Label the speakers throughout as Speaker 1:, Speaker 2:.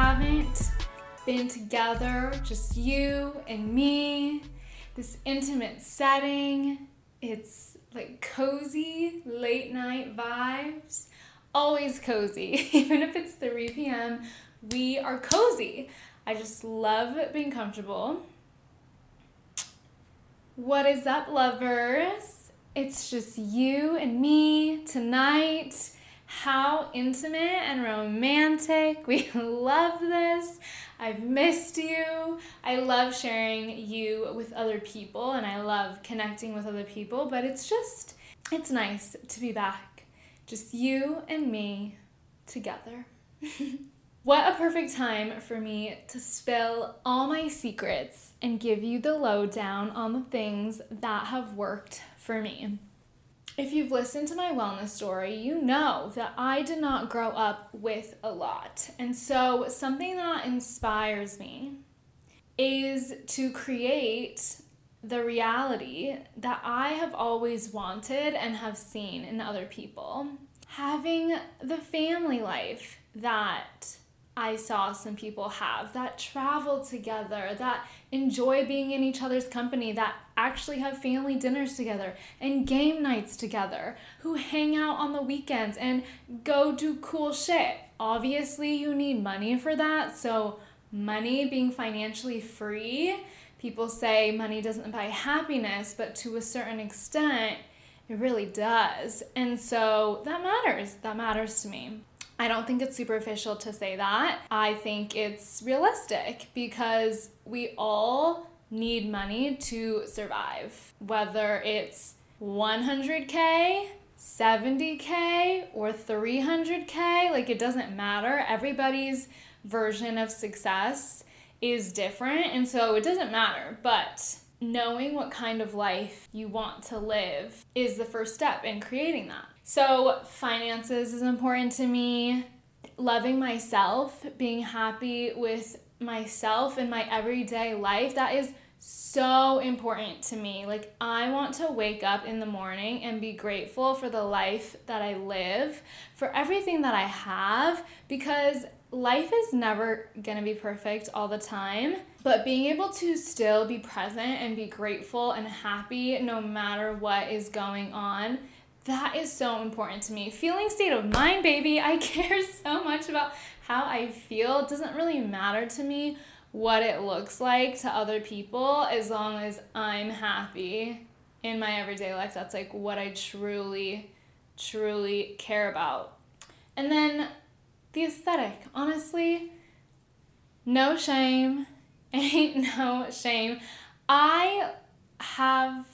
Speaker 1: haven't been together, just you and me, this intimate setting. It's like cozy late night vibes. Always cozy, even if it's 3 p.m., we are cozy. I just love being comfortable. What is up, lovers? It's just you and me tonight. How intimate and romantic. We love this. I've missed you. I love sharing you with other people and I love connecting with other people, but it's just, it's nice to be back. Just you and me together. what a perfect time for me to spill all my secrets and give you the lowdown on the things that have worked for me. If you've listened to my wellness story, you know that I did not grow up with a lot. And so, something that inspires me is to create the reality that I have always wanted and have seen in other people. Having the family life that I saw some people have that travel together, that enjoy being in each other's company, that actually have family dinners together and game nights together, who hang out on the weekends and go do cool shit. Obviously, you need money for that, so money being financially free, people say money doesn't buy happiness, but to a certain extent, it really does. And so that matters. That matters to me. I don't think it's superficial to say that. I think it's realistic because we all need money to survive, whether it's 100K, 70K, or 300K. Like, it doesn't matter. Everybody's version of success is different, and so it doesn't matter. But knowing what kind of life you want to live is the first step in creating that. So, finances is important to me. Loving myself, being happy with myself in my everyday life, that is so important to me. Like, I want to wake up in the morning and be grateful for the life that I live, for everything that I have, because life is never gonna be perfect all the time. But being able to still be present and be grateful and happy no matter what is going on that is so important to me. Feeling state of mind, baby. I care so much about how I feel. It doesn't really matter to me what it looks like to other people as long as I'm happy in my everyday life. That's like what I truly, truly care about. And then the aesthetic, honestly, no shame. Ain't no shame. I have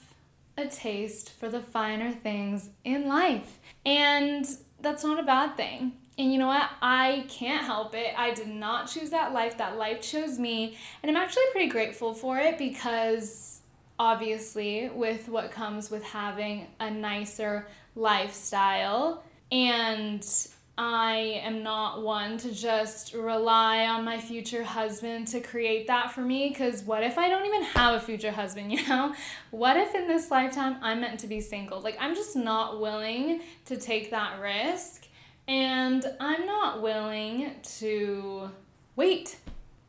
Speaker 1: a taste for the finer things in life. And that's not a bad thing. And you know what? I can't help it. I did not choose that life. That life chose me. And I'm actually pretty grateful for it because obviously, with what comes with having a nicer lifestyle and I am not one to just rely on my future husband to create that for me because what if I don't even have a future husband, you know? What if in this lifetime I'm meant to be single? Like, I'm just not willing to take that risk and I'm not willing to wait.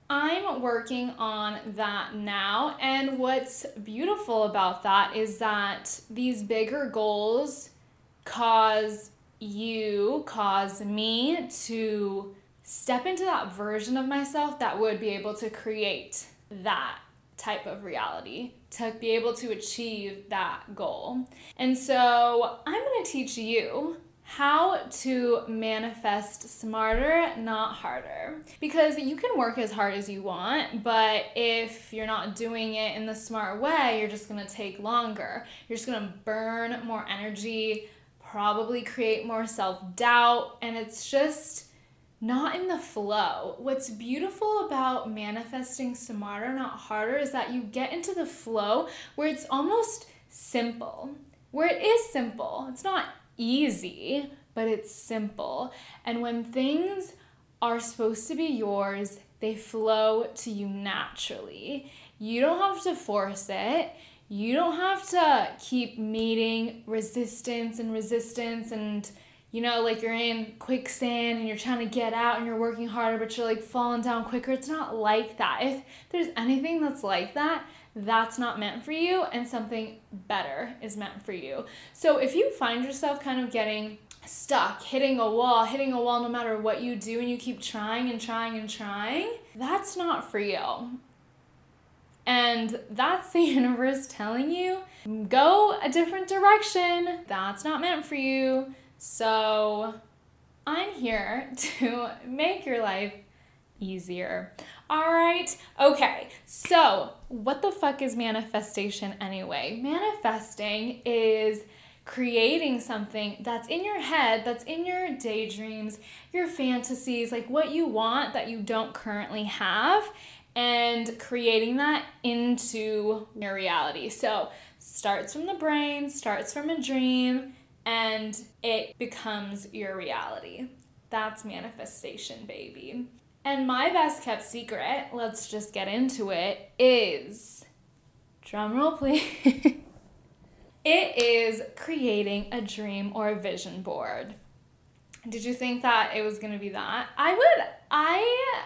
Speaker 1: I'm working on that now, and what's beautiful about that is that these bigger goals cause you cause me to step into that version of myself that would be able to create that type of reality to be able to achieve that goal. And so I'm going to teach you how to manifest smarter, not harder. Because you can work as hard as you want, but if you're not doing it in the smart way, you're just gonna take longer. You're just gonna burn more energy, probably create more self doubt, and it's just not in the flow. What's beautiful about manifesting smarter, not harder, is that you get into the flow where it's almost simple, where it is simple. It's not easy, but it's simple. And when things are supposed to be yours, they flow to you naturally. You don't have to force it you don't have to keep meeting resistance and resistance and you know, like you're in quicksand and you're trying to get out and you're working harder, but you're like falling down quicker. It's not like that. If there's anything that's like that, that's not meant for you and something better is meant for you. So if you find yourself kind of getting stuck, hitting a wall, hitting a wall no matter what you do, and you keep trying and trying and trying, that's not for you. And that's the universe telling you go a different direction. That's not meant for you. So I'm here to make your life easier. All right. Okay. So, what the fuck is manifestation anyway? Manifesting is creating something that's in your head, that's in your daydreams, your fantasies, like what you want that you don't currently have, and creating that into your reality. So, starts from the brain, starts from a dream, and it becomes your reality. That's manifestation, baby. And my best kept secret, let's just get into it, is drumroll please. it is creating a dream or a vision board. Did you think that it was gonna be that? I would, I,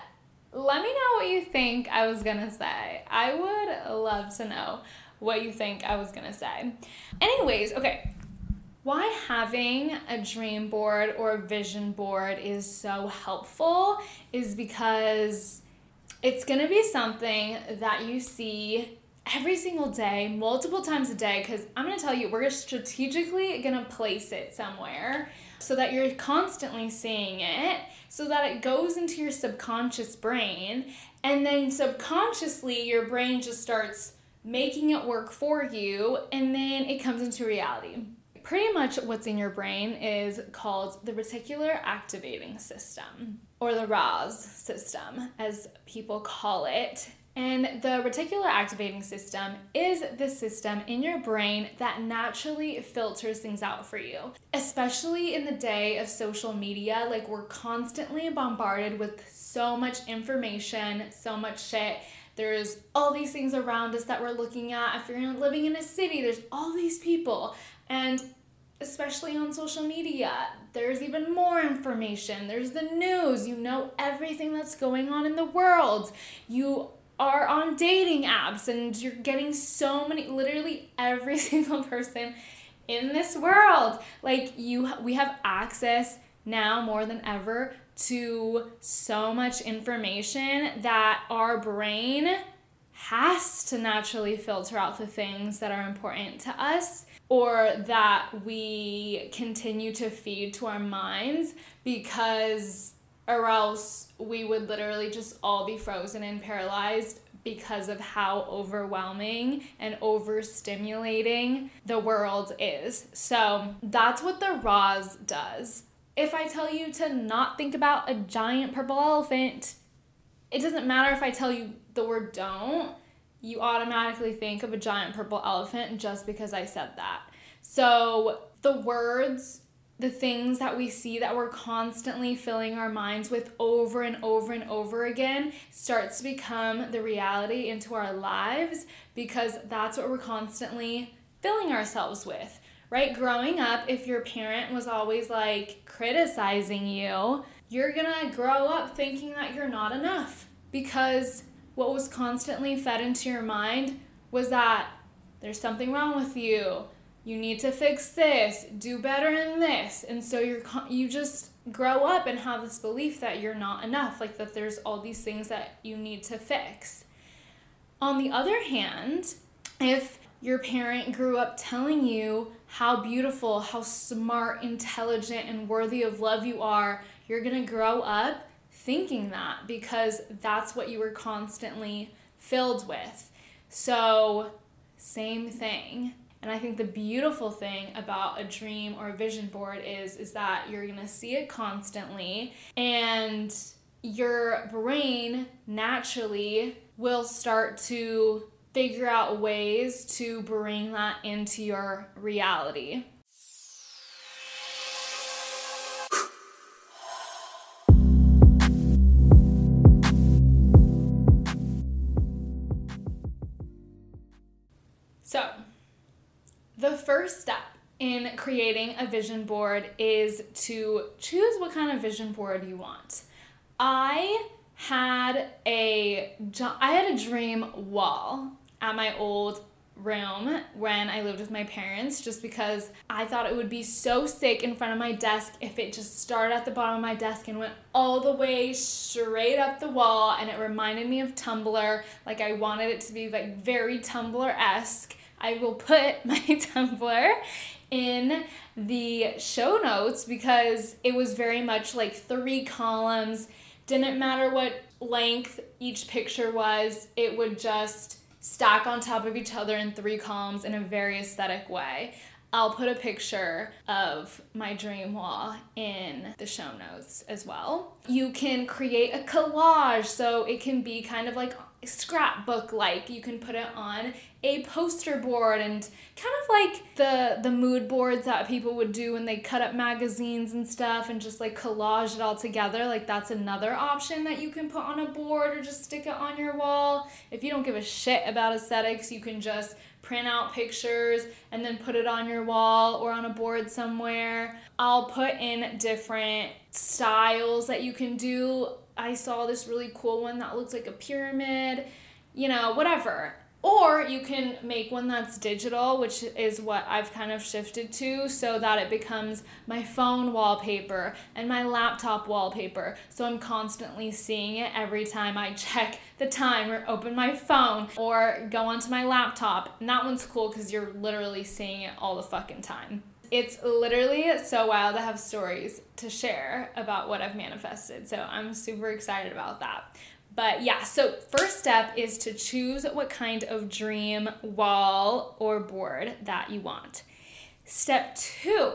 Speaker 1: let me know what you think I was gonna say. I would love to know what you think I was gonna say. Anyways, okay, why having a dream board or a vision board is so helpful is because it's to be something that you see every single day, multiple times a day, because I'm to tell you, we're strategically to place it somewhere so that you're constantly seeing it, so that it goes into your subconscious brain, and then subconsciously, your brain just starts making it work for you, and then it comes into reality pretty much what's in your brain is called the reticular activating system, or the RAS system, as people call it. And the reticular activating system is the system in your brain that naturally filters things out for you. Especially in the day of social media, like we're constantly bombarded with so much information, so much shit. There's all these things around us that we're looking at. If you're living in a city, there's all these people. And especially on social media. There's even more information. There's the news. You know everything that's going on in the world. You are on dating apps and you're getting so many literally every single person in this world. Like you we have access now more than ever to so much information that our brain has to naturally filter out the things that are important to us or that we continue to feed to our minds because or else we would literally just all be frozen and paralyzed because of how overwhelming and overstimulating the world is. So that's what the RAS does. If I tell you to not think about a giant purple elephant, it doesn't matter if I tell you the word don't you automatically think of a giant purple elephant just because I said that. So the words, the things that we see that we're constantly filling our minds with over and over and over again starts to become the reality into our lives because that's what we're constantly filling ourselves with. Right? Growing up, if your parent was always like criticizing you, you're gonna grow up thinking that you're not enough because what was constantly fed into your mind was that there's something wrong with you. You need to fix this, do better in this. And so you're you just grow up and have this belief that you're not enough, like that there's all these things that you need to fix. On the other hand, if your parent grew up telling you how beautiful, how smart, intelligent, and worthy of love you are, you're gonna grow up thinking that because that's what you were constantly filled with. So, same thing. And I think the beautiful thing about a dream or a vision board is is that you're going to see it constantly and your brain naturally will start to figure out ways to bring that into your reality. The first step in creating a vision board is to choose what kind of vision board you want. I had a I had a dream wall at my old room when I lived with my parents just because I thought it would be so sick in front of my desk if it just started at the bottom of my desk and went all the way straight up the wall and it reminded me of Tumblr like I wanted it to be like very Tumblr-esque. I will put my Tumblr in the show notes because it was very much like three columns didn't matter what length each picture was, it would just stack on top of each other in three columns in a very aesthetic way. I'll put a picture of my dream wall in the show notes as well. You can create a collage so it can be kind of like scrapbook like. You can put it on a poster board and kind of like the the mood boards that people would do when they cut up magazines and stuff and just like collage it all together. Like that's another option that you can put on a board or just stick it on your wall. If you don't give a shit about aesthetics, you can just print out pictures and then put it on your wall or on a board somewhere. I'll put in different styles that you can do I saw this really cool one that looks like a pyramid, you know, whatever. Or you can make one that's digital, which is what I've kind of shifted to, so that it becomes my phone wallpaper and my laptop wallpaper. So I'm constantly seeing it every time I check the time or open my phone or go onto my laptop. And that one's cool because you're literally seeing it all the fucking time it's literally so wild to have stories to share about what I've manifested. So I'm super excited about that. But yeah, so first step is to choose what kind of dream wall or board that you want. Step two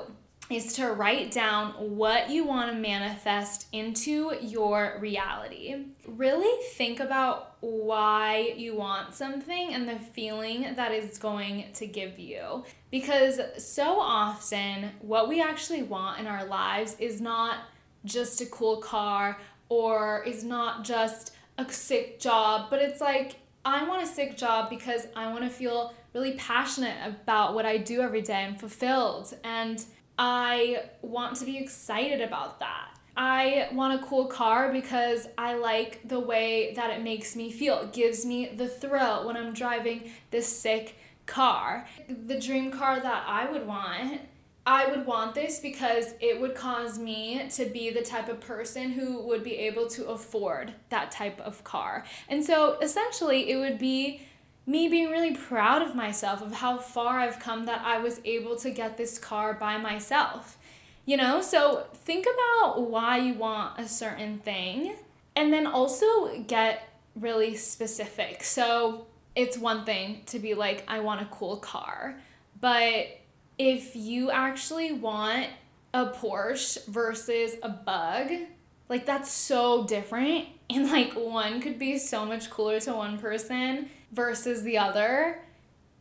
Speaker 1: is to write down what you want to manifest into your reality. Really think about why you want something and the feeling that is going to give you. Because so often, what we actually want in our lives is not just a cool car or is not just a sick job, but it's like, I want a sick job because I want to feel really passionate about what I do every day and fulfilled. And I want to be excited about that. I want a cool car because I like the way that it makes me feel. It gives me the thrill when I'm driving this sick car. The dream car that I would want, I would want this because it would cause me to be the type of person who would be able to afford that type of car. And so essentially, it would be me being really proud of myself of how far I've come that I was able to get this car by myself. You know, so think about why you want a certain thing and then also get really specific. So it's one thing to be like, I want a cool car, but if you actually want a Porsche versus a bug, like that's so different. And like one could be so much cooler to one person versus the other.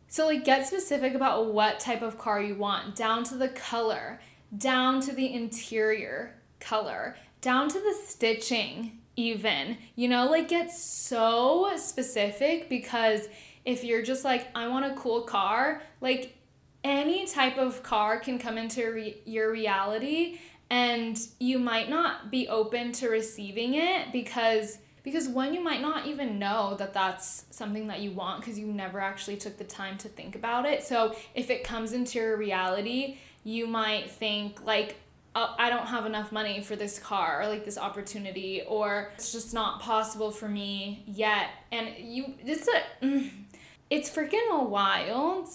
Speaker 1: So, like, get specific about what type of car you want, down to the color, down to the interior color, down to the stitching, even. You know, like, get so specific because if you're just like, I want a cool car, like, any type of car can come into re- your reality and you might not be open to receiving it because because one you might not even know that that's something that you want because you never actually took the time to think about it. So if it comes into your reality you might think like oh, i don't have enough money for this car or like this opportunity or it's just not possible for me yet. And you it's a mm, it's freaking wild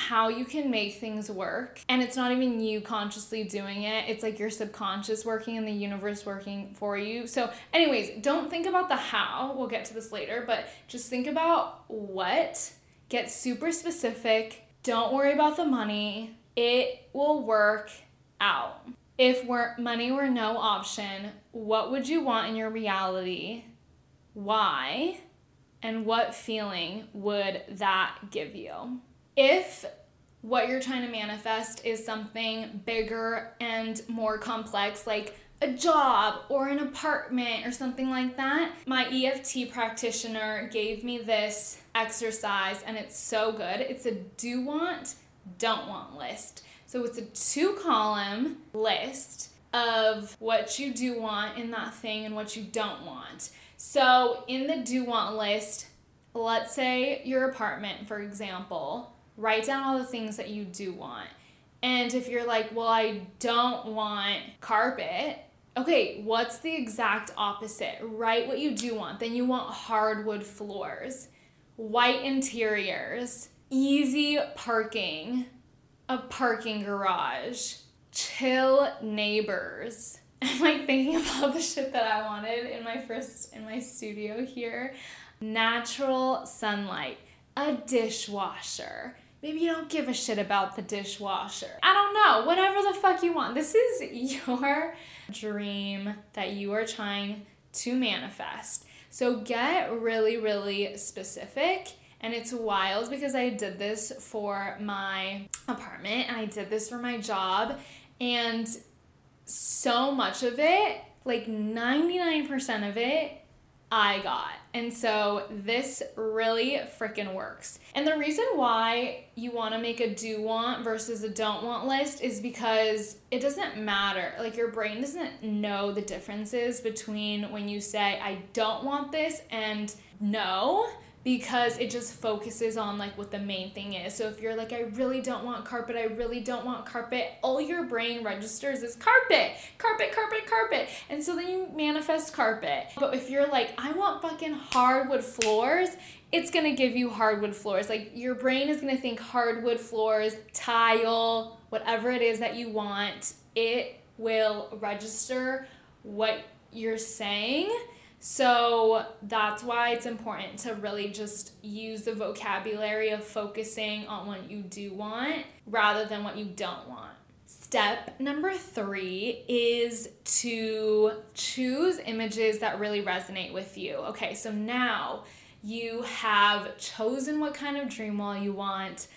Speaker 1: how you can make things work. And it's not even you consciously doing it, it's like your subconscious working and the universe working for you. So, anyways, don't think about the how. We'll get to this later, but just think about what. Get super specific. Don't worry about the money. It will work out. If were, money were no option, what would you want in your reality? Why? And what feeling would that give you? If what you're trying to manifest is something bigger and more complex, like a job or an apartment or something like that, my EFT practitioner gave me this exercise and it's so good. It's a do want, don't want list. So it's a two column list of what you do want in that thing and what you don't want. So in the do want list, let's say your apartment, for example, write down all the things that you do want. And if you're like, well, I don't want carpet, okay, what's the exact opposite? Write what you do want. Then you want hardwood floors, white interiors, easy parking, a parking garage, chill neighbors. I'm like thinking about the shit that I wanted in my first in my studio here. Natural sunlight, a dishwasher. Maybe you don't give a shit about the dishwasher. I don't know. Whatever the fuck you want. This is your dream that you are trying to manifest. So get really, really specific. And it's wild because I did this for my apartment and I did this for my job. And so much of it, like 99% of it, I got. And so this really freaking works. And the reason why you want to make a do want versus a don't want list is because it doesn't matter. Like your brain doesn't know the differences between when you say, I don't want this and no because it just focuses on like what the main thing is. So if you're like, I really don't want carpet, I really don't want carpet, all your brain registers is carpet, carpet, carpet, carpet. And so then you manifest carpet. But if you're like, I want fucking hardwood floors, it's gonna give you hardwood floors. Like your brain is gonna think hardwood floors, tile, whatever it is that you want, it will register what you're saying so that's why it's important to really just use the vocabulary of focusing on what you do want rather than what you don't want. Step number three is to choose images that really resonate with you. Okay, so now you have chosen what kind of dream wall you want,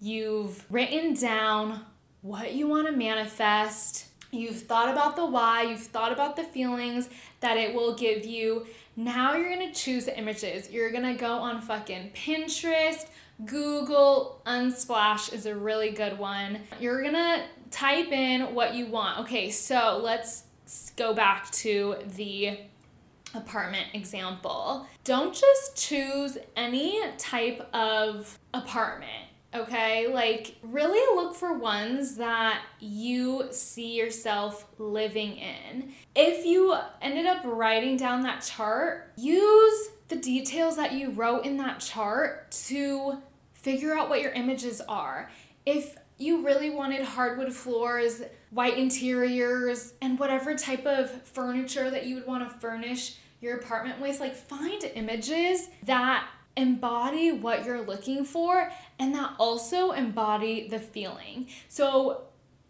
Speaker 1: you've written down what you want to manifest You've thought about the why, you've thought about the feelings that it will give you. Now you're gonna choose the images. You're gonna go on fucking Pinterest, Google, Unsplash is a really good one. You're gonna type in what you want. Okay, so let's go back to the apartment example. Don't just choose any type of apartment okay? Like, really look for ones that you see yourself living in. If you ended up writing down that chart, use the details that you wrote in that chart to figure out what your images are. If you really wanted hardwood floors, white interiors, and whatever type of furniture that you would want to furnish your apartment with, like find images that embody what you're looking for and that also embody the feeling. So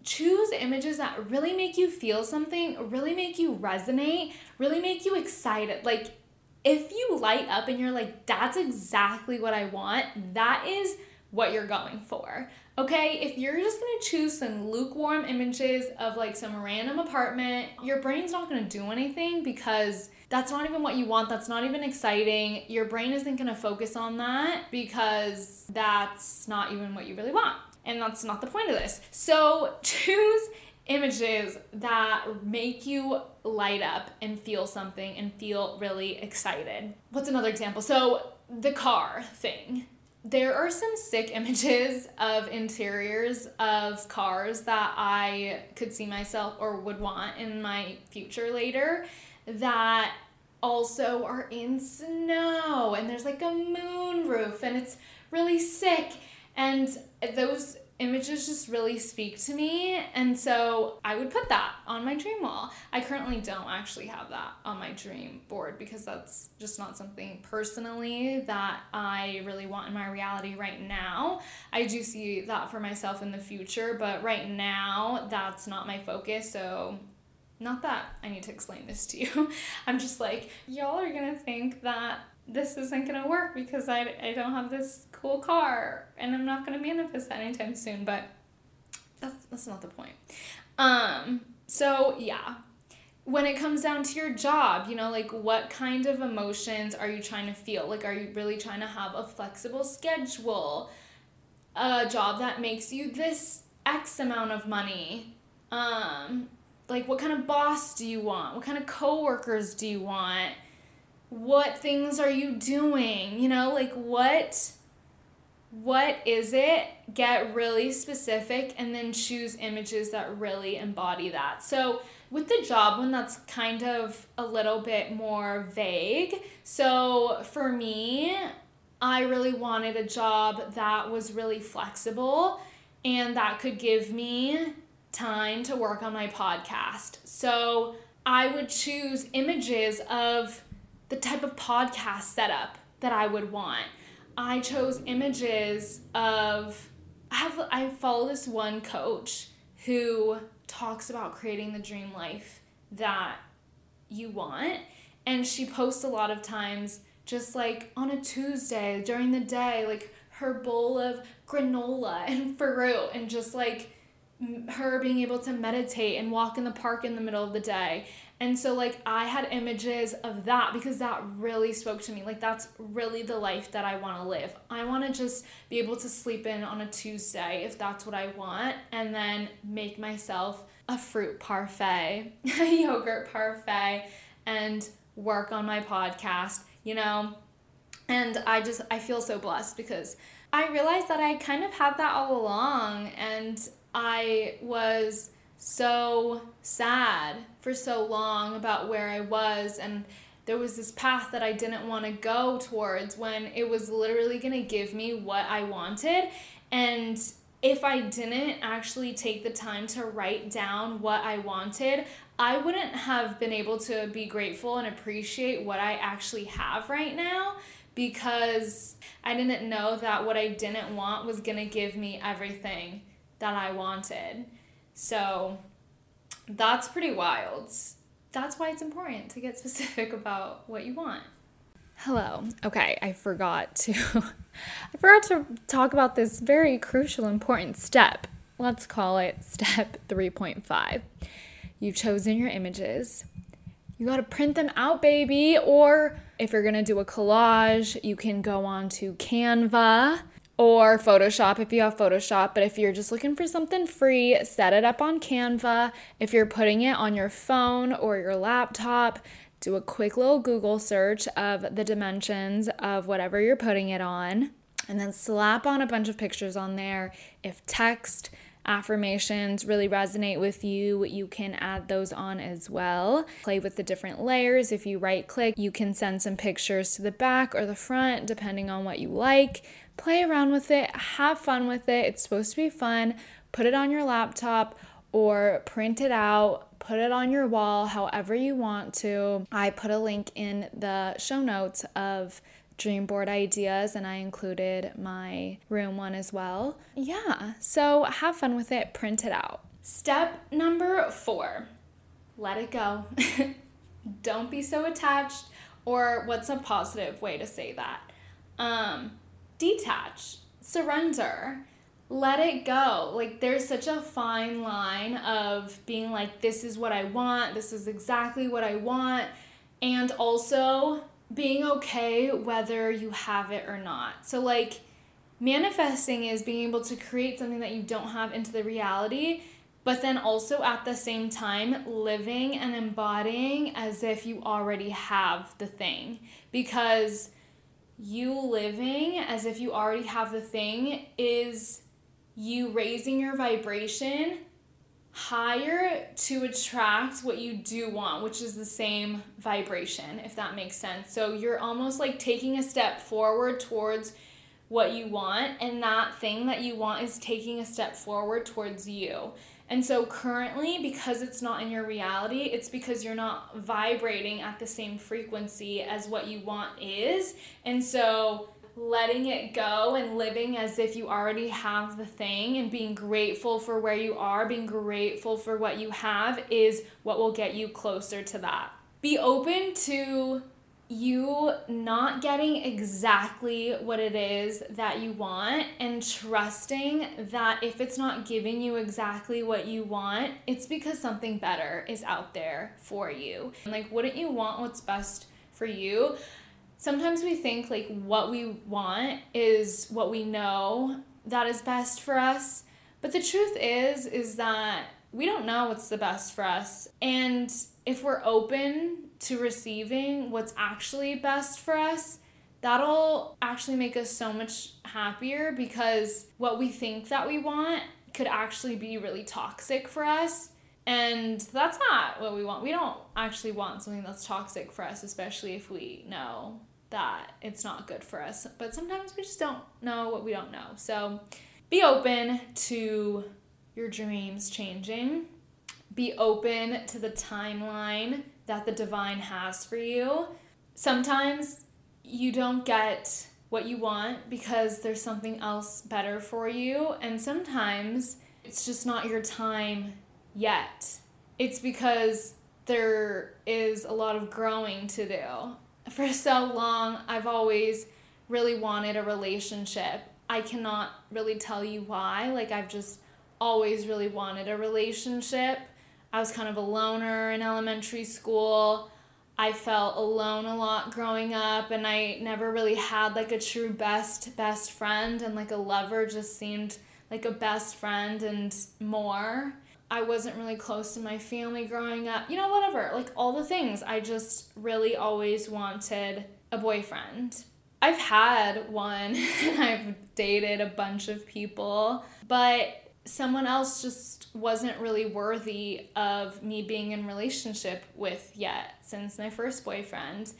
Speaker 1: choose images that really make you feel something, really make you resonate, really make you excited. Like if you light up and you're like, that's exactly what I want, that is what you're going for. Okay, if you're just gonna choose some lukewarm images of like some random apartment, your brain's not gonna do anything because that's not even what you want. That's not even exciting. Your brain isn't going to focus on that because that's not even what you really want. And that's not the point of this. So choose images that make you light up and feel something and feel really excited. What's another example? So the car thing. There are some sick images of interiors of cars that I could see myself or would want in my future later that also are in snow and there's like a moon roof and it's really sick and those images just really speak to me and so I would put that on my dream wall. I currently don't actually have that on my dream board because that's just not something personally that I really want in my reality right now. I do see that for myself in the future, but right now that's not my focus. So not that I need to explain this to you. I'm just like, y'all are gonna think that this isn't gonna work because I, I don't have this cool car and I'm not gonna manifest that anytime soon, but that's that's not the point. Um, so yeah. When it comes down to your job, you know, like what kind of emotions are you trying to feel? Like are you really trying to have a flexible schedule? A job that makes you this X amount of money? Um, like, what kind of boss do you want? What kind of coworkers do you want? What things are you doing? You know, like, what what is it? Get really specific and then choose images that really embody that. So, with the job one, that's kind of a little bit more vague. So, for me, I really wanted a job that was really flexible and that could give me time to work on my podcast. So, I would choose images of the type of podcast setup that I would want. I chose images of I have I follow this one coach who talks about creating the dream life that you want and she posts a lot of times just like on a Tuesday during the day like her bowl of granola and fruit and just like her being able to meditate and walk in the park in the middle of the day and so, like, I had images of that because that really spoke to me. Like, that's really the life that I want to live. I want to just be able to sleep in on a Tuesday if that's what I want, and then make myself a fruit parfait, a yogurt parfait, and work on my podcast, you know? And I just, I feel so blessed because I realized that I kind of had that all along, and I was so sad for so long about where I was and there was this path that I didn't want to go towards when it was literally going to give me what I wanted. And if I didn't actually take the time to write down what I wanted, I wouldn't have been able to be grateful and appreciate what I actually have right now because I didn't know that what I didn't want was going to give me everything that I wanted. So that's pretty wild. That's why it's important to get specific about what you want. Hello. Okay, I forgot to I forgot to talk about this very crucial important step. Let's call it step 3.5. You've chosen your images. You got to print them out, baby, or if you're going to do a collage, you can go on to Canva or Photoshop if you have Photoshop. But if you're just looking for something free, set it up on Canva. If you're putting it on your phone or your laptop, do a quick little Google search of the dimensions of whatever you're putting it on, and then slap on a bunch of pictures on there. If text, affirmations really resonate with you, you can add those on as well. Play with the different layers. If you right click, you can send some pictures to the back or the front, depending on what you like play around with it, have fun with it. It's supposed to be fun. Put it on your laptop or print it out, put it on your wall, however you want to. I put a link in the show notes of dream board ideas and I included my room one as well. Yeah, so have fun with it, print it out. Step number four let it go. Don't be so attached, or what's a positive way to say that? Um, detach, surrender, let it go. Like, there's such a fine line of being like, this is what I want, this is exactly what I want, and also being okay whether you have it or not. So, like, manifesting is being able to create something that you don't have into the reality but then also at the same time living and embodying as if you already have the thing because you living as if you already have the thing is you raising your vibration higher to attract what you do want, which is the same vibration, if that makes sense. So you're almost like taking a step forward towards what you want, and that thing that you want is taking a step forward towards you. And so currently, because it's not in your reality, it's because you're not vibrating at the same frequency as what you want is. And so letting it go and living as if you already have the thing and being grateful for where you are, being grateful for what you have is what will get you closer to that. Be open to you not getting exactly what it is that you want and trusting that if it's not giving you exactly what you want, it's because something better is out there for you. Like, wouldn't you want what's best for you? Sometimes we think like what we want is what we know that is best for us, But the truth is, is that we don't know what's the best for us. And if we're open to receiving what's actually best for us, that'll actually make us so much happier because what we think that we want could actually be really toxic for us. And that's not what we want. We don't actually want something that's toxic for us, especially if we know that it's not good for us. But sometimes we just don't know what we don't know. So be open to your dreams changing. Be open to the timeline that the divine has for you. Sometimes you don't get what you want because there's something else better for you, and sometimes it's just not your time yet. It's because there is a lot of growing to do. For so long, I've always really wanted a relationship. I cannot really tell you why. Like, I've just always really wanted a relationship. I was kind of a loner in elementary school. I felt alone a lot growing up and I never really had like a true best best friend and like a lover just seemed like a best friend and more. I wasn't really close to my family growing up. You know, whatever. Like all the things. I just really always wanted a boyfriend. I've had one and I've dated a bunch of people, but someone else just wasn't really worthy of me being in relationship with yet since my first boyfriend.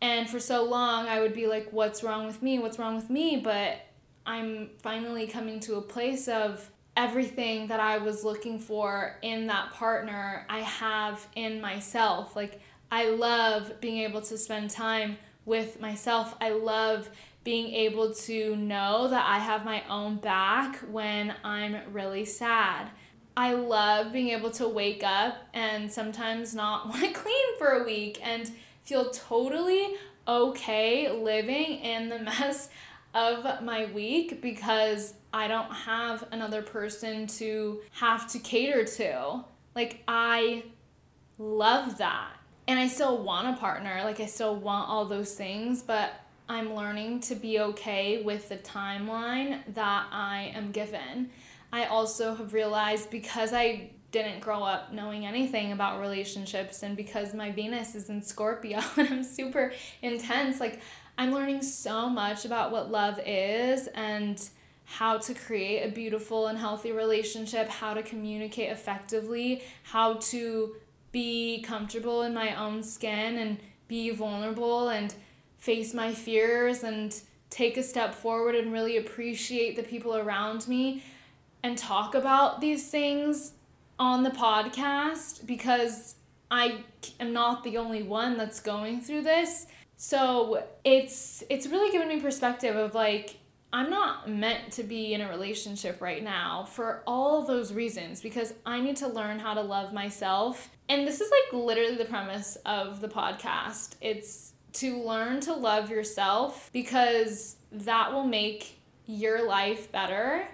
Speaker 1: And for so long i would be like what's wrong with me? What's wrong with me? But i'm finally coming to a place of everything that i was looking for in that partner i have in myself. Like i love being able to spend time with myself. I love being able to know that I have my own back when I'm really sad. I love being able to wake up and sometimes not want to clean for a week and feel totally okay living in the mess of my week because I don't have another person to have to cater to. Like, I love that. And I still want a partner. Like, I still want all those things, but I'm learning to be okay with the timeline that I am given. I also have realized because I didn't grow up knowing anything about relationships and because my Venus is in Scorpio and I'm super intense, like I'm learning so much about what love is and how to create a beautiful and healthy relationship, how to communicate effectively, how to be comfortable in my own skin and be vulnerable and face my fears and take a step forward and really appreciate the people around me and talk about these things on the podcast because I am not the only one that's going through this. So it's it's really given me perspective of like I'm not meant to be in a relationship right now for all those reasons because I need to learn how to love myself. And this is like literally the premise of the podcast. It's to learn to love yourself because that will make your life better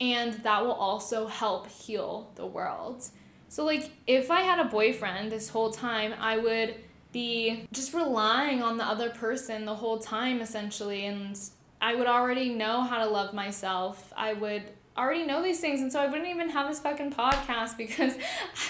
Speaker 1: and that will also help heal the world. So, like, if I had a boyfriend this whole time, I would be just relying on the other person the whole time, essentially, and I would already know how to love myself. I would already know these things, and so I wouldn't even have this fucking podcast because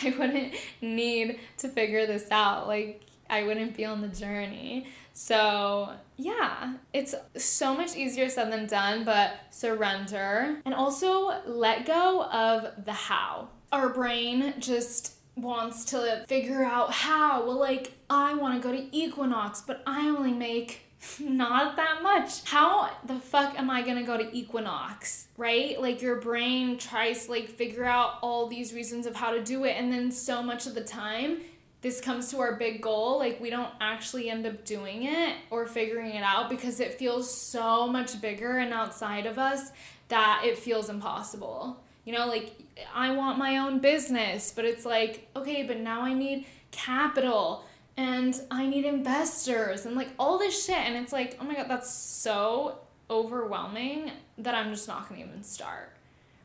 Speaker 1: I wouldn't need to figure this out. Like, I wouldn't be on the journey. So, yeah, it's so much easier said than done, but surrender and also let go of the how. Our brain just wants to figure out how. Well, like, I want to go to Equinox, but I only make not that much. How the fuck am I gonna go to Equinox? Right? Like your brain tries like figure out all these reasons of how to do it, and then so much of the time this comes to our big goal, like we don't actually end up doing it or figuring it out because it feels so much bigger and outside of us that it feels impossible. You know, like I want my own business, but it's like, okay, but now I need capital and I need investors and like all this shit. And it's like, oh my God, that's so overwhelming that I'm just not gonna even start.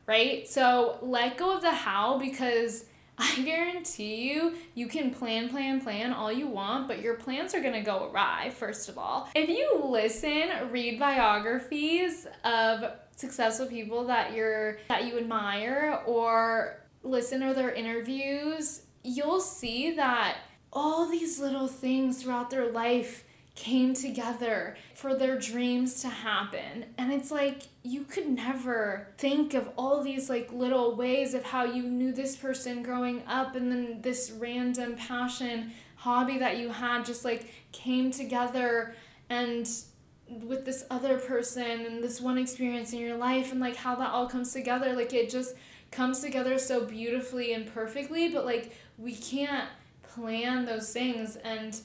Speaker 1: Right? So let go of the how because I guarantee you, you can plan, plan, plan all you want, but your plans are gonna go awry, first of all. If you listen, read biographies of successful people that you're that you admire or listen to their interviews, you'll see that all these little things throughout their life came together for their dreams to happen. And it's like you could never think of all these like little ways of how you knew this person growing up and then this random passion hobby that you had just like came together and with this other person and this one experience in your life and like how that all comes together like it just comes together so beautifully and perfectly but like we can't plan those things and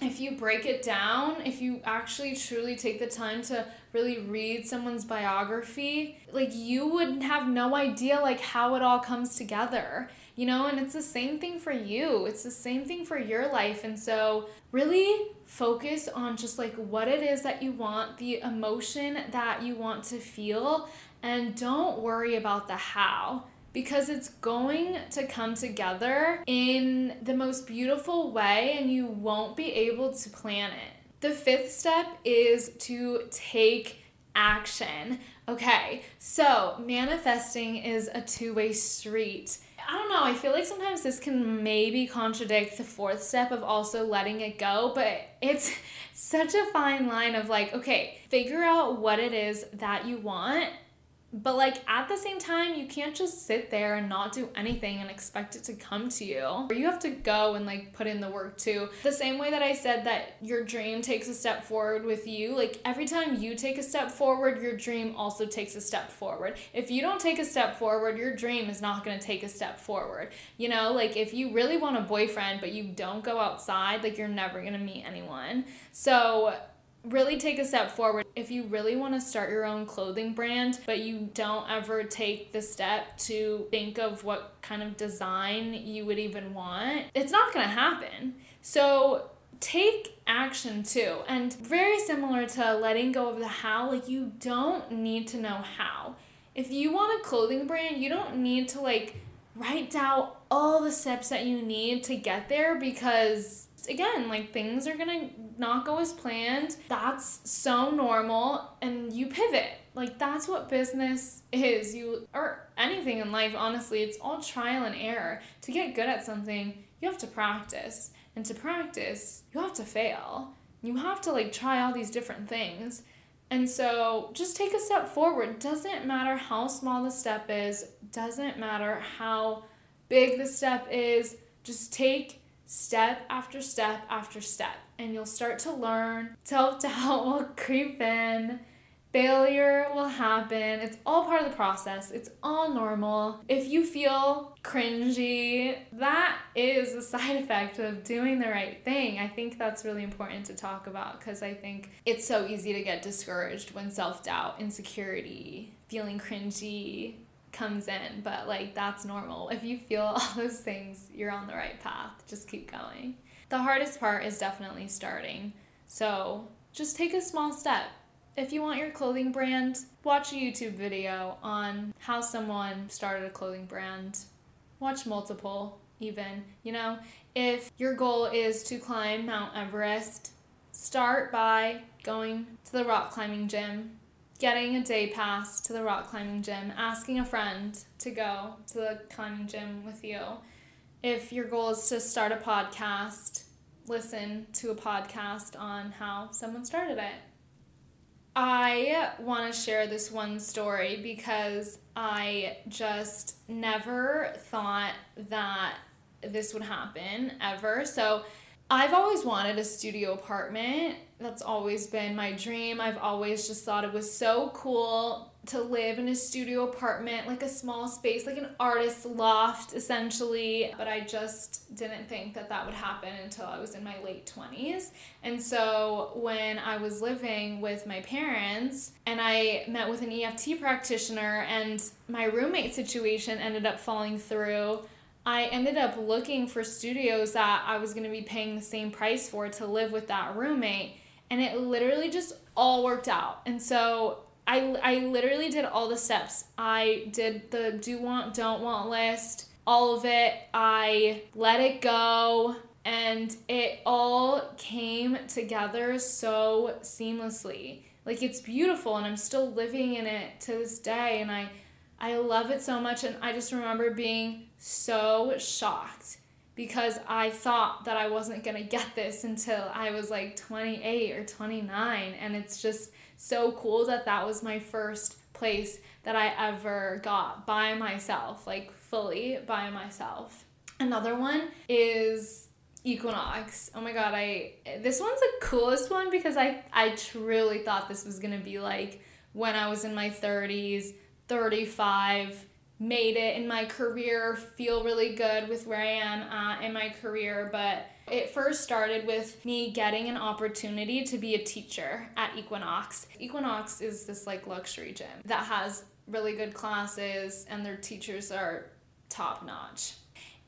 Speaker 1: if you break it down, if you actually truly take the time to really read someone's biography, like you would have no idea like how it all comes together. You know, and it's the same thing for you. It's the same thing for your life. And so, really focus on just like what it is that you want, the emotion that you want to feel, and don't worry about the how because it's going to come together in the most beautiful way and you won't be able to plan it. The fifth step is to take action. Okay, so manifesting is a two way street. I don't know, I feel like sometimes this can maybe contradict the fourth step of also letting it go, but it's such a fine line of like, okay, figure out what it is that you want but like at the same time, you can't just sit there and not do anything and expect it to come to you. You have to go and like put in the work too. The same way that I said that your dream takes a step forward with you, like every time you take a step forward, your dream also takes a step forward. If you don't take a step forward, your dream is not going to take a step forward. You know, like if you really want a boyfriend but you don't go outside, like you're never going to meet anyone. So really take a step forward. If you really want to start your own clothing brand, but you don't ever take the step to think of what kind of design you would even want, it's not going to happen. So take action too. And very similar to letting go of the how, like you don't need to know how. If you want a clothing brand, you don't need to like write down all the steps that you need to get there because again, like things are gonna not go as planned. That's so normal, and you pivot. Like that's what business is. You or anything in life, honestly, it's all trial and error. To get good at something, you have to practice, and to practice, you have to fail. You have to like try all these different things. And so just take a step forward. Doesn't matter how small the step is, doesn't matter how big the step is, just take step after step after step. And you'll start to learn. Self doubt will creep in. Failure will happen. It's all part of the process. It's all normal. If you feel cringy, that is a side effect of doing the right thing. I think that's really important to talk about because I think it's so easy to get discouraged when self doubt, insecurity, feeling cringy, comes in, but like that's normal. If you feel all those things, you're on the right path. Just keep going. The hardest part is definitely starting. So just take a small step. If you want your clothing brand, watch a YouTube video on how someone started a clothing brand. Watch multiple, even. You know, if your goal is to climb Mount Everest, start by going to the rock climbing gym getting a day pass to the rock climbing gym, asking a friend to go to the climbing gym with you. If your goal is to start a podcast, listen to a podcast on how someone started it. I want to share this one story because I just never thought that this would happen ever. So, I've always wanted a studio apartment. That's always been my dream. I've always just thought it was so cool to live in a studio apartment, like a small space, like an artist's loft essentially. But I just didn't think that that would happen until I was in my late 20s. And so when I was living with my parents and I met with an EFT practitioner and my roommate situation ended up falling through I ended up looking for studios that I was going to be paying the same price for to live with that roommate. And it literally just all worked out. And so I, I literally did all the steps. I did the do want, don't want list. all of it. I let it go and it all came together so seamlessly. Like it's beautiful and I'm still living in it to this day and I I love it so much and I just remember being so shocked because I thought that I wasn't going to get this until I was like 28 or 29 and it's just so cool that that was my first place that I ever got by myself, like fully by myself. Another one is Equinox. Oh my god, I this one's the coolest one because I I truly thought this was going to be like when I was in my 30s, 35, made it in my career, feel really good with where I am uh, in my career, but it first started with me getting an opportunity to be a teacher at Equinox. Equinox is this like luxury gym that has really good classes and their teachers are top notch.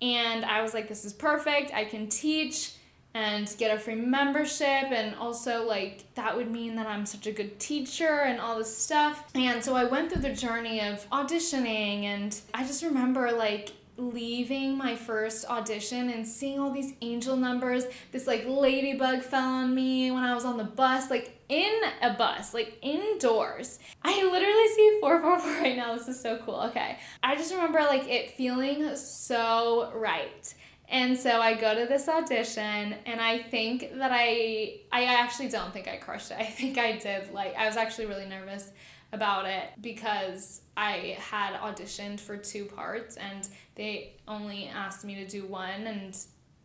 Speaker 1: And I was like, this is perfect. I can teach and get a free membership and also like that would mean that I'm such a good teacher and all this stuff. And so I went through the journey of auditioning and I just remember like leaving my first audition and seeing all these angel numbers. This like ladybug fell on me when I was on the bus, like in a bus, like indoors. I literally see 444 right now. This is so cool. Okay. I just remember like it feeling so right. And so I go to this audition and I think that I I actually don't think I crushed it. I think I did like I was actually really nervous about it because I had auditioned for two parts and they only asked me to do one and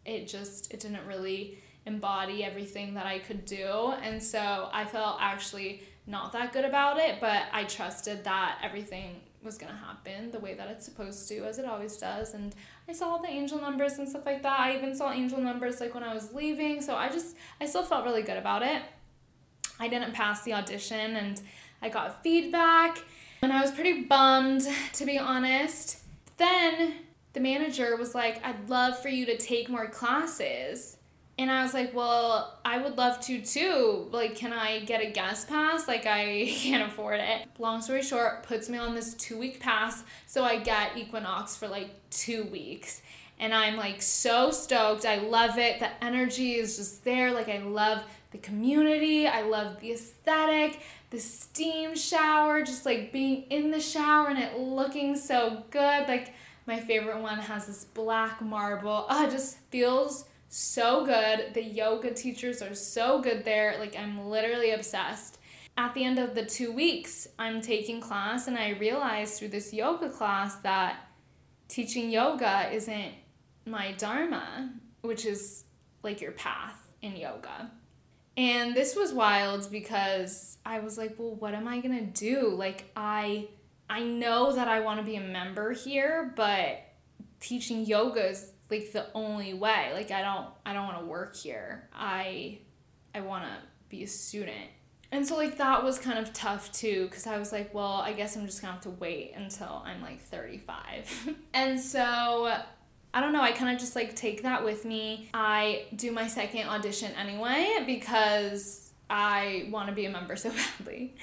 Speaker 1: it just it didn't really embody everything that I could do and so I felt actually not that good about it but I trusted that everything was going to happen the way that it's supposed to as it always does and I saw the angel numbers and stuff like that. I even saw angel numbers like when I was leaving so I just I still felt really good about it. I didn't pass the audition and I got feedback and I was pretty bummed, to be honest. Then the manager was like, I'd love for you to take more classes. And I was like, well, I would love to too. Like, can I get a guest pass? Like, I can't afford it. Long story short, puts me on this two week pass. So I get Equinox for like two weeks. And I'm like so stoked. I love it. The energy is just there. Like, I love the community. I love the aesthetic the steam shower, just like being in the shower and it looking so good. Like my favorite one has this black marble. Oh, it just feels so good. The yoga teachers are so good there. Like I'm literally obsessed. At the end of the two weeks, I'm taking class and I realized through this yoga class that teaching yoga isn't my dharma, which is like your path in yoga. And this was wild because I was like, well, what am I going to do? Like I I know that I want to be a member here, but teaching yoga is like the only way. Like I don't I don't want to work here. I I want to be a student. And so like that was kind of tough too cuz I was like, well, I guess I'm just going to have to wait until I'm like 35. and so I don't know, I kind of just like take that with me. I do my second audition anyway because I want to be a member so badly.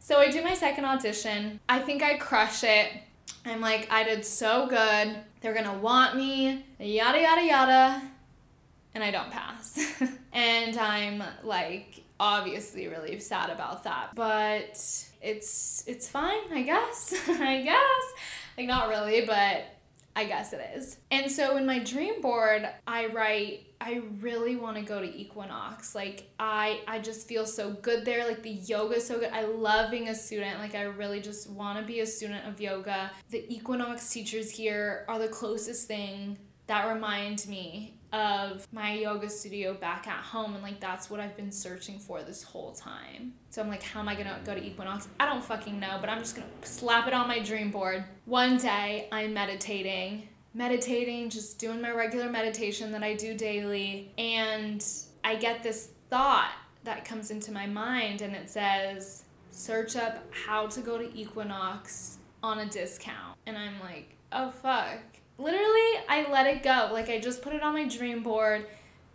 Speaker 1: So I do my second audition. I think I crush it. I'm like, I did so good. They're gonna want me, yada yada yada. And I don't pass. and I'm like obviously really sad about that. But it's it's fine, I guess. I guess. Like not really, but I guess it is. And so in my dream board, I write I really want to go to Equinox. Like I I just feel so good there. Like the yoga is so good. I love being a student. Like I really just want to be a student of yoga. The Equinox teachers here are the closest thing that remind me of my yoga studio back at home and like that's what I've been searching for this whole time. So I'm like, how am I gonna go to Equinox? I don't fucking know, but I'm just gonna slap it on my dream board. One day I'm meditating, meditating, just doing my regular meditation that I do daily, and I get this thought that comes into my mind and it says, search up how to go to Equinox on a discount. And I'm like, oh fuck literally I let it go. Like I just put it on my dream board.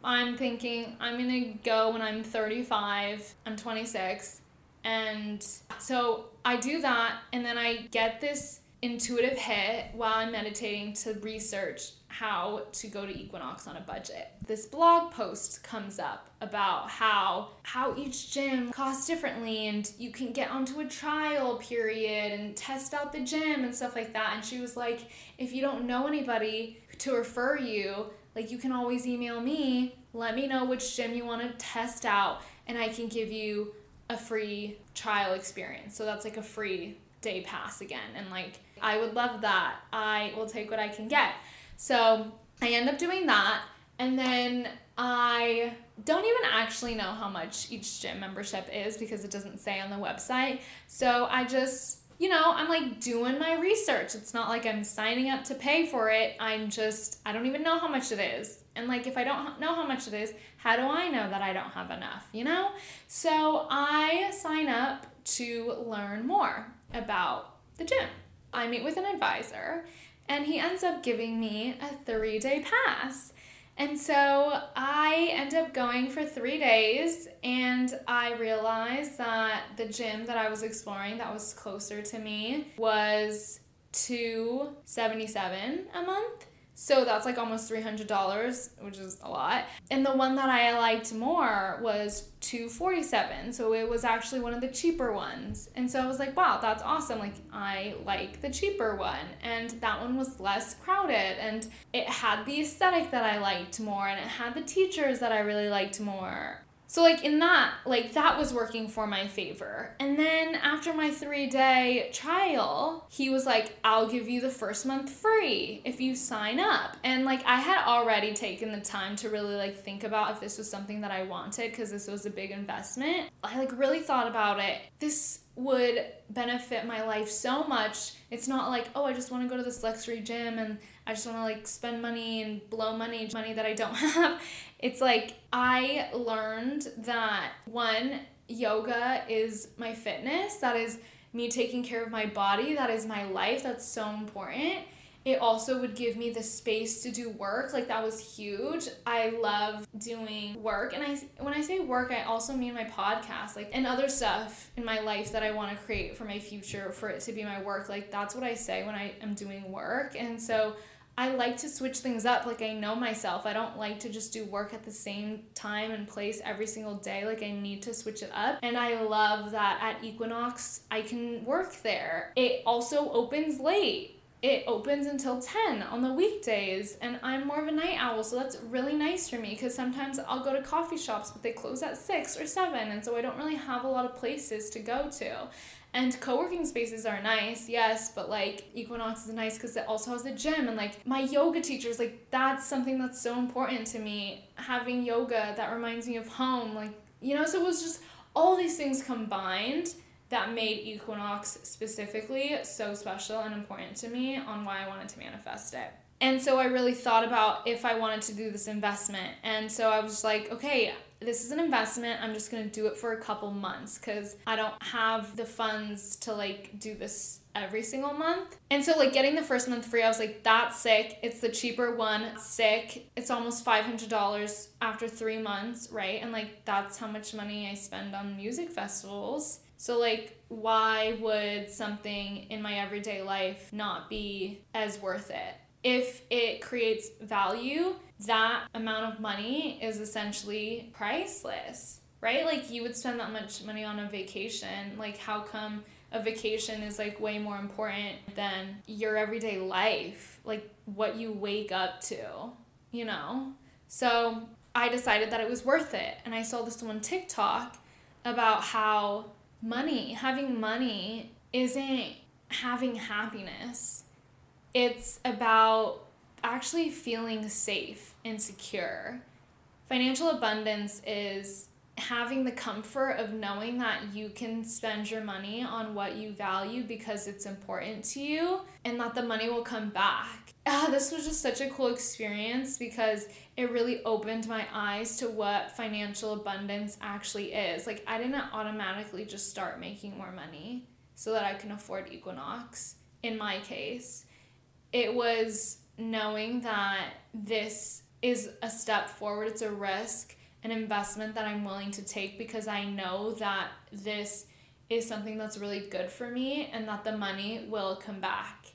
Speaker 1: I'm thinking I'm to go when I'm 35. I'm 26. And so I do that and then I get this intuitive hit while I'm meditating to research how to go to Equinox on a budget. This blog post comes up about how how each gym costs differently and you can get onto a trial period and test out the gym and stuff like that. And she was like, if you don't know anybody to refer you, like you can always email me, let me know which gym you want to test out and I can give you a free trial experience. So that's like a free day pass again and like I would love that. I will take what I can get. So I end up doing that. And then I don't even actually know how much each gym membership is because it doesn't say on the website. So I just, you know, I'm like doing my research. It's not like I'm signing up to pay for it. I'm just, I don't even know how much it is. And like, if I don't know how much it is, how do I know that I don't have enough, you know? So I sign up to learn more about the gym. I meet with an advisor and he ends up giving me a three day pass. And so I end up going for three days, and I realized that the gym that I was exploring that was closer to me was 277 a month so that's like almost $300, which is a lot. And the one that I liked more was 247. So it was actually one of the cheaper ones. And so I was like, wow, that's awesome. Like I like the cheaper one. And that one was less crowded and it had the aesthetic that I liked more and it had the teachers that I really liked more. So like in that, like that was working for my favor. And then after my 3-day trial, he was like, "I'll give you the first month free if you sign up." And like I had already taken the time to really like think about if this was something that I wanted because this was a big investment. I like really thought about it. This would benefit my life so much. It's not like, "Oh, I just want to go to this luxury gym and I just want to like spend money and blow money, money that I don't have." It's like I learned that one, yoga is my fitness, that is me taking care of my body, that is my life, that's so important. It also would give me the space to do work. Like that was huge. I love doing work. And I when I say work, I also mean my podcast, like and other stuff in my life that I want to create for my future for it to be my work. Like that's what I say when I am doing work. And so I like to switch things up. Like I know myself. I don't like to just do work at the same time and place every single day. Like I need to switch it up. And I love that at Equinox I can work there. It also opens late. It opens until 10 on the weekdays, and I'm more of a night owl, so that's really nice for me because sometimes I'll go to coffee shops, but they close at 6 or 7, and so I don't really have a lot of places to go to. And co-working spaces are nice, yes, but like Equinox is nice because it also has a gym and like my yoga teachers, like that's something that's so important to me. Having yoga that reminds me of home, like you know, so it was just all these things combined that made Equinox specifically so special and important to me on why I wanted to manifest it. And so I really thought about if I wanted to do this investment. And so I was like, okay, this is an investment. I'm just going to do it for a couple months cuz I don't have the funds to like do this every single month. And so like getting the first month free, I was like that's sick. It's the cheaper one. Sick. It's almost $500 after 3 months, right? And like that's how much money I spend on music festivals. So, like, why would something in my everyday life not be as worth it? If it creates value, that amount of money is essentially priceless, right? Like, you would spend that much money on a vacation. Like, how come a vacation is like way more important than your everyday life? Like, what you wake up to, you know? So, I decided that it was worth it. And I saw this one TikTok about how money, having money isn't having happiness. It's about actually feeling safe and secure. Financial abundance is having the comfort of knowing that you can spend your money on what you value because it's important to you and that the money will come back. Ah, this was just such a cool experience because it really opened my eyes to what financial abundance actually is. Like, I didn't automatically just start making more money so that I can afford Equinox in my case. It was knowing that this is a step forward, it's a risk an investment that I'm willing to take because I know that this is something that's really good for me and that the money will come back.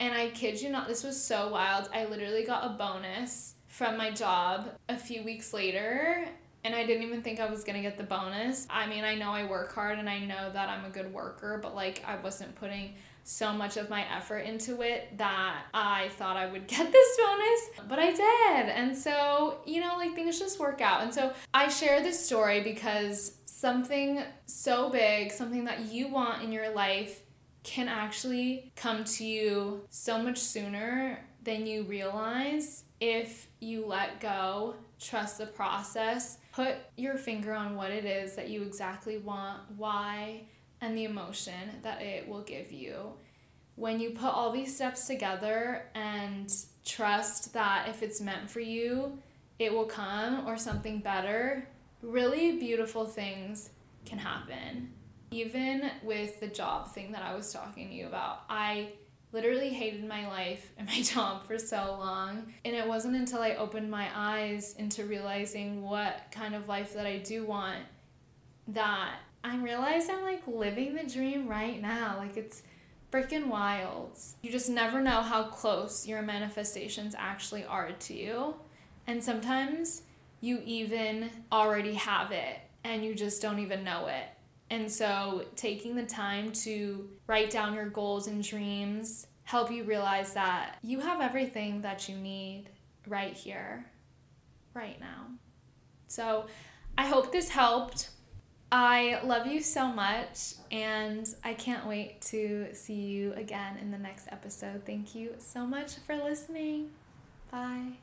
Speaker 1: And I kid you not, this was so wild. I literally got a bonus from my job a few weeks later and I didn't even think I was gonna get the bonus. I mean, I know I work hard and I know that I'm a good worker, but like I wasn't putting so much of my effort into it that I thought I would get this bonus, but I did. And so, you know, like things just work out. And so I share this story because something so big, something that you want in your life, can actually come to you so much sooner than you realize if you let go, trust the process, put your finger on what it is that you exactly want, why, and the emotion that it will give you. When you put all these steps together and trust that if it's meant for you, it will come or something better, really beautiful things can happen. Even with the job thing that I was talking to you about, I literally hated my life and my job for so long. And it wasn't until I opened my eyes into realizing what kind of life that I do want that I realized I'm like living the dream right now. Like it's freaking wild. You just never know how close your manifestations actually are to you. And sometimes you even already have it and you just don't even know it. And so, taking the time to write down your goals and dreams help you realize that you have everything that you need right here, right now. So, I hope this helped. I love you so much, and I can't wait to see you again in the next episode. Thank you so much for listening. Bye.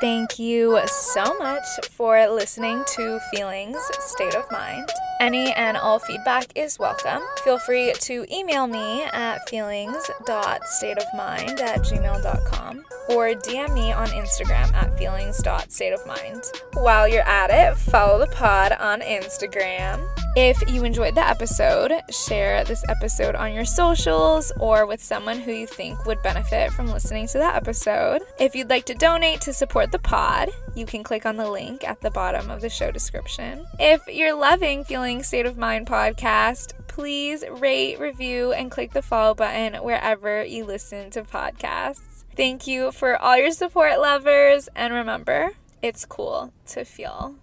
Speaker 1: Thank you so much for listening to Feelings State of Mind. Any and all feedback is welcome. Feel free to email me at feelings.stateofmind at gmail.com or DM me on Instagram at feelings.stateofmind. While you're at it, follow the pod on Instagram. If you enjoyed the episode, share this episode on your socials or with someone who you think would benefit from listening to that episode. If you'd like to donate to support the pod, you can click on the link at the bottom of the show description. If you're loving Feeling State of Mind podcast, please rate, review, and click the follow button wherever you listen to podcasts. Thank you for all your support, lovers, and remember, it's cool to feel.